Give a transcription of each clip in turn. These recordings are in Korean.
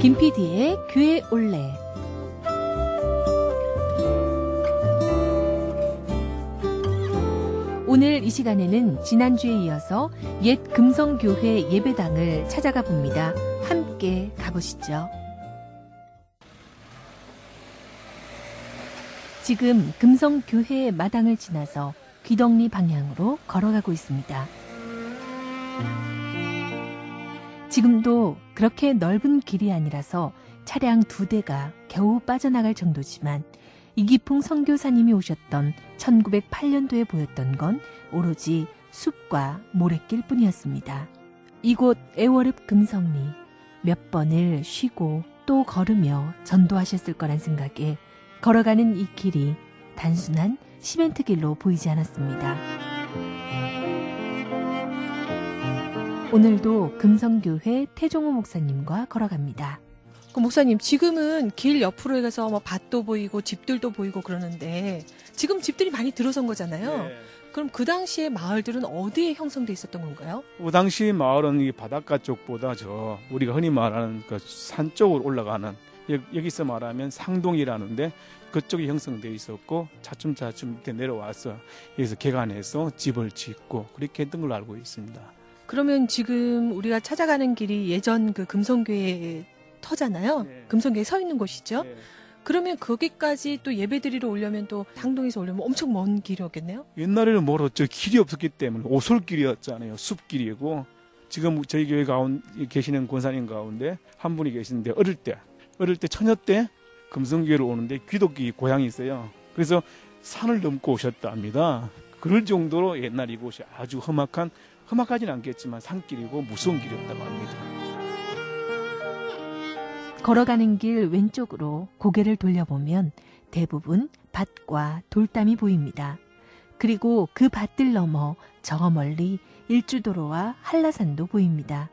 김PD의 교회 올레 오늘 이 시간에는 지난주에 이어서 옛 금성교회 예배당을 찾아가 봅니다. 함께 가보시죠. 지금 금성교회 마당을 지나서 귀덕리 방향으로 걸어가고 있습니다. 지금도 그렇게 넓은 길이 아니라서 차량 두 대가 겨우 빠져나갈 정도지만 이기풍 선교사님이 오셨던 1908년도에 보였던 건 오로지 숲과 모래길 뿐이었습니다. 이곳 애월읍 금성리 몇 번을 쉬고 또 걸으며 전도하셨을 거란 생각에 걸어가는 이 길이 단순한 시멘트 길로 보이지 않았습니다. 오늘도 금성교회 태종호 목사님과 걸어갑니다. 그 목사님 지금은 길 옆으로 해서 뭐 밭도 보이고 집들도 보이고 그러는데 지금 집들이 많이 들어선 거잖아요. 네. 그럼 그 당시에 마을들은 어디에 형성돼 있었던 건가요? 그 당시 마을은 이 바닷가 쪽보다 저 우리가 흔히 말하는 그 산 쪽으로 올라가는 여- 여기서 말하면 상동이라는데 그쪽이 형성돼 있었고 차츰차츰 밑에 내려와서 여기서 개간해서 집을 짓고 그렇게 했던 걸로 알고 있습니다. 그러면 지금 우리가 찾아가는 길이 예전 그 금성교회 터잖아요. 네. 금성교회 서 있는 곳이죠. 네. 그러면 거기까지 또 예배드리러 오려면 또 상동에서 오려면 엄청 먼 길이었겠네요. 옛날에는 멀었죠. 길이 없었기 때문에 오솔길이었잖아요. 숲길이고 지금 저희 교회 가운 계시는 권사님 가운데 한 분이 계시는데 어릴 때 어릴 때 처녀 때 금성교회를 오는데 귀독기 고향이 있어요. 그래서 산을 넘고 오셨답니다. 그럴 정도로 옛날 이곳이 아주 험악한 험악하진 않겠지만 산길이고 무서운 길이었다고 합니다. 걸어가는 길 왼쪽으로 고개를 돌려보면 대부분 밭과 돌담이 보입니다. 그리고 그 밭들 넘어 저 멀리 일주도로와 한라산도 보입니다.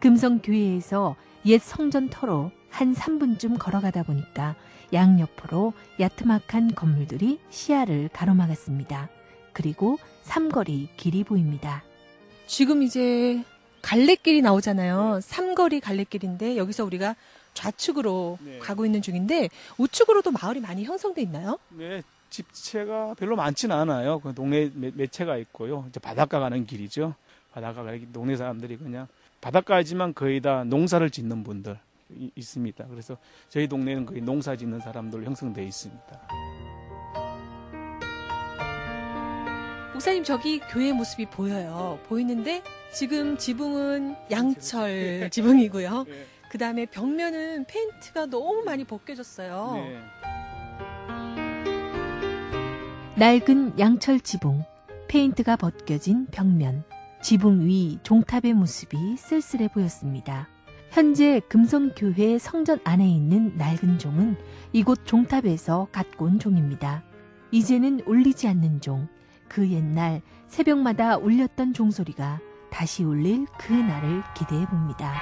금성교회에서 옛 성전터로 한 3분쯤 걸어가다 보니까 양옆으로 야트막한 건물들이 시야를 가로막았습니다. 그리고 삼거리 길이 보입니다. 지금 이제 갈래길이 나오잖아요. 삼거리 갈래길인데 여기서 우리가 좌측으로 네. 가고 있는 중인데 우측으로도 마을이 많이 형성돼 있나요? 네, 집채가 별로 많지는 않아요. 그 동네 몇, 채가 있고요. 이제 바닷가 가는 길이죠. 바닷가 가는 길, 동네 사람들이 그냥 바닷가지만 거의 다 농사를 짓는 분들 이- 있습니다. 그래서 저희 동네는 거의 농사 짓는 사람들로 형성되어 있습니다. 목사님 저기 교회 모습이 보여요. 보이는데 지금 지붕은 양철 지붕이고요. 네. 그 다음에 벽면은 페인트가 너무 많이 벗겨졌어요. 네. 낡은 양철 지붕, 페인트가 벗겨진 벽면, 지붕 위 종탑의 모습이 쓸쓸해 보였습니다. 현재 금성교회 성전 안에 있는 낡은 종은 이곳 종탑에서 갖고 온 종입니다. 이제는 울리지 않는 종, 그 옛날 새벽마다 울렸던 종소리가 다시 울릴 그 날을 기대해 봅니다.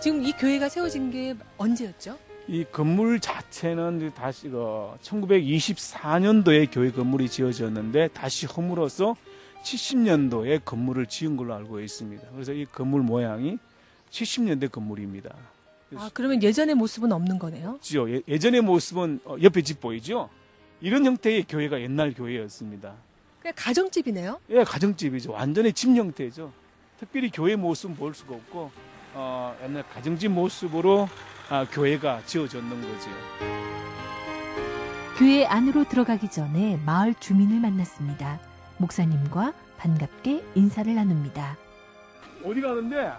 지금 이 교회가 세워진 게 언제였죠? 이 건물 자체는 다시 그 1924년도에 교회 건물이 지어졌는데 다시 허물어서 70년도에 건물을 지은 걸로 알고 있습니다. 그래서 이 건물 모양이 70년대 건물입니다. 아 그러면 예전의 모습은 없는 거네요. 있죠. 예, 예전의 모습은 어, 옆에 집 보이죠? 이런 형태의 교회가 옛날 교회였습니다. 그냥 가정집이네요. 예, 가정집이죠. 완전히 집 형태죠. 특별히 교회 모습은 볼 수가 없고 어, 옛날 가정집 모습으로 아, 교회가 지어졌는 거죠. 교회 안으로 들어가기 전에 마을 주민을 만났습니다. 목사님과 반갑게 인사를 나눕니다. 어디 가는데?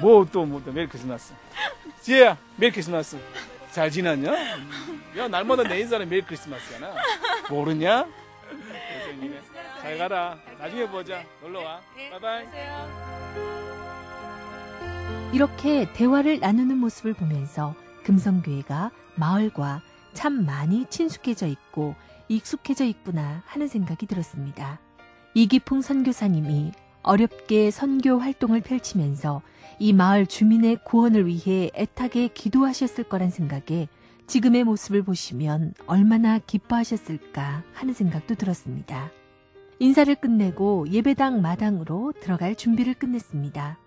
뭐 또 뭐 또 Merry Christmas. 지혜야, Merry Christmas. 잘 지났냐? 야, 날마다 내 인사는 Merry Christmas잖아. 모르냐? 선생님이 잘 가라. 나중에 보자. 놀러 와. 바이바이. 이렇게 대화를 나누는 모습을 보면서 금성교회가 마을과 참 많이 친숙해져 있고 익숙해져 있구나 하는 생각이 들었습니다. 이기풍 선교사님이 어렵게 선교 활동을 펼치면서 이 마을 주민의 구원을 위해 애타게 기도하셨을 거란 생각에 지금의 모습을 보시면 얼마나 기뻐하셨을까 하는 생각도 들었습니다. 인사를 끝내고 예배당 마당으로 들어갈 준비를 끝냈습니다.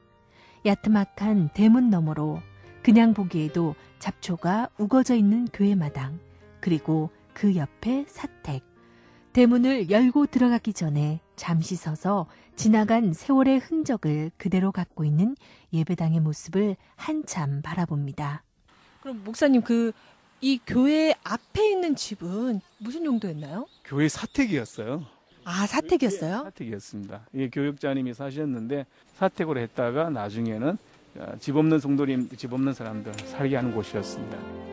야트막한 대문 너머로 그냥 보기에도 잡초가 우거져 있는 교회 마당, 그리고 그 옆에 사택. 대문을 열고 들어가기 전에 잠시 서서 지나간 세월의 흔적을 그대로 갖고 있는 예배당의 모습을 한참 바라봅니다. 그럼 목사님 그 이 교회 앞에 있는 집은 무슨 용도였나요? 교회 사택이었어요. 아 사택이었어요? 사택이었습니다. 이게 교육자님이 사셨는데 사택으로 했다가 나중에는 어, 집 없는 성도님, 집 없는 사람들 살게 하는 곳이었습니다.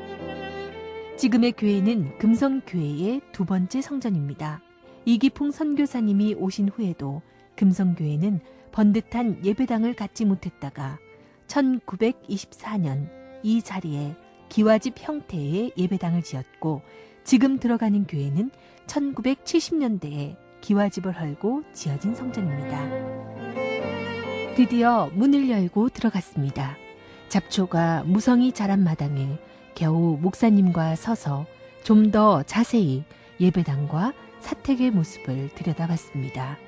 지금의 교회는 금성교회의 두 번째 성전입니다. 이기풍 선교사님이 오신 후에도 금성교회는 번듯한 예배당을 갖지 못했다가 1924년 이 자리에 기와집 형태의 예배당을 지었고 지금 들어가는 교회는 1970년대에 기와집을 헐고 지어진 성전입니다. 드디어 문을 열고 들어갔습니다. 잡초가 무성히 자란 마당에 겨우 목사님과 서서 좀 더 자세히 예배당과 사택의 모습을 들여다봤습니다.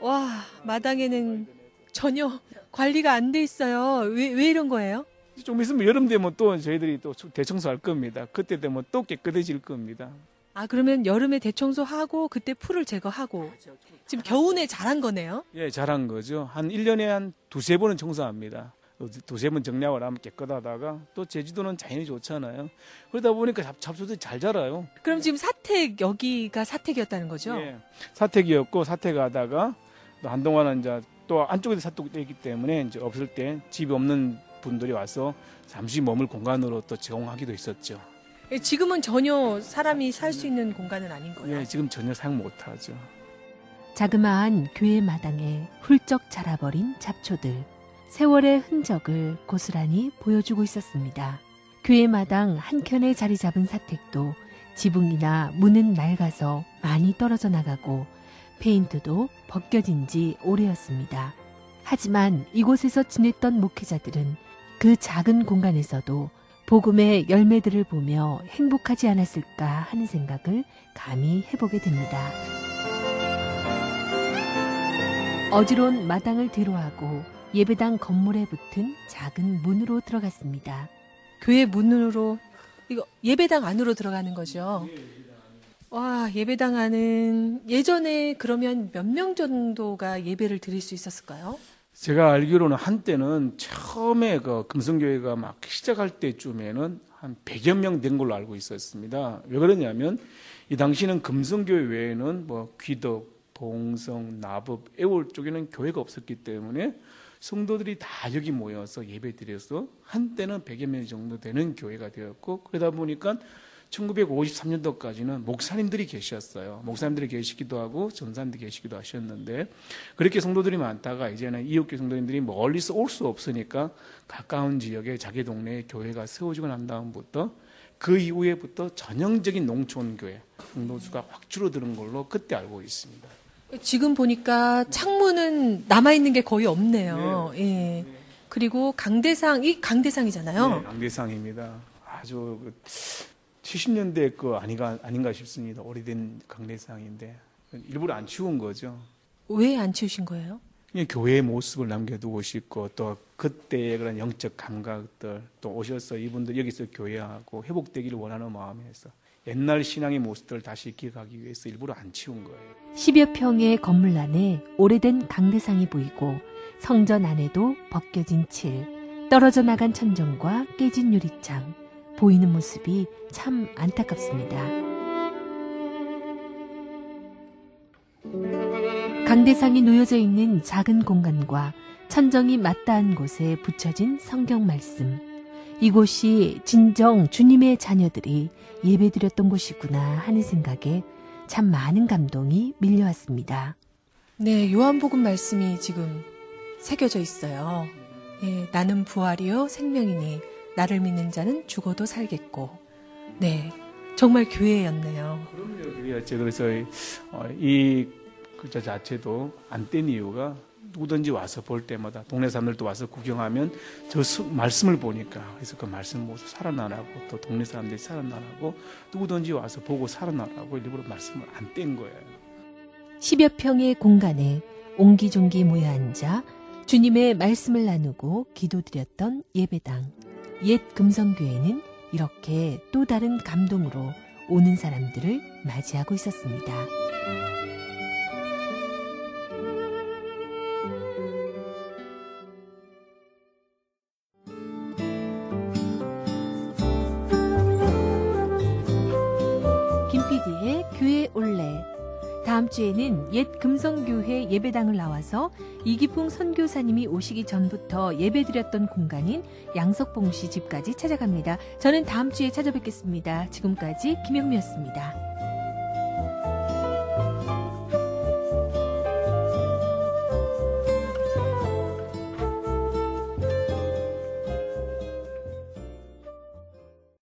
와 마당에는 전혀 관리가 안 돼 있어요. 왜, 왜 이런 거예요? 좀 있으면 여름 되면 또 저희들이 또 대청소할 겁니다. 그때 되면 또 깨끗해질 겁니다. 아 그러면 여름에 대청소하고 그때 풀을 제거하고 지금 겨우내 잘한 거네요. 예, 잘한 거죠. 한 1년에 한 두세 번은 청소합니다. 두세 번 정리하고 나면 깨끗하다가 또 제주도는 자연이 좋잖아요. 그러다 보니까 잡, 잡초들이 잘 자라요. 그럼 지금 사택 여기가 사택이었다는 거죠? 예, 사택이었고 사택하다가 또 한동안은 이제 또 안쪽에도 사택이 있기 때문에 이제 없을 때 집이 없는 분들이 와서 잠시 머물 공간으로 또 제공하기도 있었죠. 예, 지금은 전혀 사람이 살 수 있는 공간은 아닌 거예요. 예, 지금 전혀 사용 못하죠. 자그마한 교회 마당에 훌쩍 자라버린 잡초들. 세월의 흔적을 고스란히 보여주고 있었습니다. 교회 마당 한켠에 자리 잡은 사택도 지붕이나 문은 낡아서 많이 떨어져 나가고 페인트도 벗겨진 지 오래였습니다. 하지만 이곳에서 지냈던 목회자들은 그 작은 공간에서도 복음의 열매들을 보며 행복하지 않았을까 하는 생각을 감히 해보게 됩니다. 어지러운 마당을 뒤로하고 예배당 건물에 붙은 작은 문으로 들어갔습니다. 교회 문으로 이거 예배당 안으로 들어가는 거죠. 와 예배당 안은 예전에 그러면 몇 명 정도가 예배를 드릴 수 있었을까요? 제가 알기로는 한때는 처음에 그 금성교회가 막 시작할 때쯤에는 한 100여 명 된 걸로 알고 있었습니다. 왜 그러냐면 이 당시는 금성교회 외에는 뭐 귀덕, 봉성, 나법, 애월 쪽에는 교회가 없었기 때문에 성도들이 다 여기 모여서 예배 드려서 한때는 100여 명 정도 되는 교회가 되었고 그러다 보니까 1953년도까지는 목사님들이 계셨어요. 목사님들이 계시기도 하고 전사님들이 계시기도 하셨는데 그렇게 성도들이 많다가 이제는 이웃교 성도님들이 멀리서 올 수 없으니까 가까운 지역에 자기 동네에 교회가 세워지고 난 다음부터 그 이후에부터 전형적인 농촌 교회 성도 수가 확 줄어드는 걸로 그때 알고 있습니다. 지금 보니까 창문은 남아 있는 게 거의 없네요. 예. 그리고 강대상 이 강대상이잖아요. 네, 강대상입니다. 아주 그 70년대 거 아닌가 아닌가 싶습니다. 오래된 강대상인데 일부러 안 치운 거죠. 왜 안 치우신 거예요? 그냥 교회의 모습을 남겨두고 싶고 또 그때의 그런 영적 감각들 또 오셔서 이분들 여기서 교회하고 회복되기를 원하는 마음에서 옛날 신앙의 모습들을 다시 기억하기 위해서 일부러 안 치운 거예요. 10여 평의 건물 안에 오래된 강대상이 보이고 성전 안에도 벗겨진 칠, 떨어져 나간 천정과 깨진 유리창, 보이는 모습이 참 안타깝습니다. 강대상이 놓여져 있는 작은 공간과 천정이 맞닿은 곳에 붙여진 성경 말씀. 이곳이 진정 주님의 자녀들이 예배드렸던 곳이구나 하는 생각에 참 많은 감동이 밀려왔습니다. 네, 요한복음 말씀이 지금 새겨져 있어요. 예, 나는 부활이요 생명이니 나를 믿는 자는 죽어도 살겠고. 네, 정말 교회였네요. 그럼요, 교회였죠. 그래서 어, 이 글자 자체도 안 뗀 이유가 누구든지 와서 볼 때마다 동네 사람들도 와서 구경하면 저 수, 말씀을 보니까 그래서 그 말씀 모두 살아나라고 또 동네 사람들이 살아나라고 누구든지 와서 보고 살아나라고 일부러 말씀을 안 뗀 거예요. 10여 평의 공간에 옹기종기 모여 앉아 주님의 말씀을 나누고 기도드렸던 예배당. 옛 금성교회는 이렇게 또 다른 감동으로 오는 사람들을 맞이하고 있었습니다. 다음 주에는 옛 금성교회 예배당을 나와서 이기풍 선교사님이 오시기 전부터 예배드렸던 공간인 양석봉 씨 집까지 찾아갑니다. 저는 다음 주에 찾아뵙겠습니다. 지금까지 김영미였습니다.